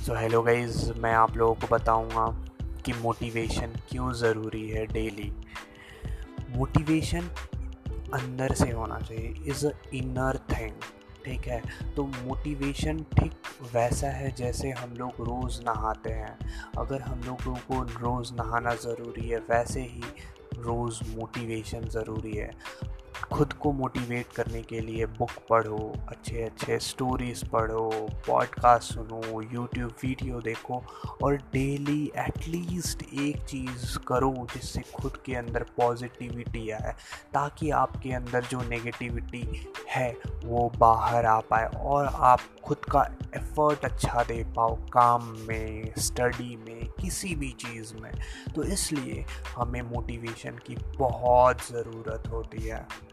So hello guys मैं आप लोगों को बताऊँगा कि मोटिवेशन क्यों ज़रूरी है डेली मोटिवेशन अंदर से होना चाहिए इज़ अ इनर थिंग ठीक है? तो मोटिवेशन ठीक वैसा है जैसे हम लोग रोज़ नहाते हैं। अगर हम लोगों को रोज़ नहाना ज़रूरी है, वैसे ही रोज़ मोटिवेशन ज़रूरी है। खुद को मोटिवेट करने के लिए बुक पढ़ो अच्छे अच्छे स्टोरीज़ पढ़ो पॉडकास्ट सुनो यूट्यूब वीडियो देखो और डेली एटलीस्ट एक चीज़ करो जिससे खुद के अंदर पॉजिटिविटी आए, ताकि आपके अंदर जो नेगेटिविटी है वो बाहर आ पाए और आप खुद का एफर्ट अच्छा दे पाओ काम में स्टडी में, किसी भी चीज़ में। तो इसलिए हमें मोटिवेशन की बहुत ज़रूरत होती है।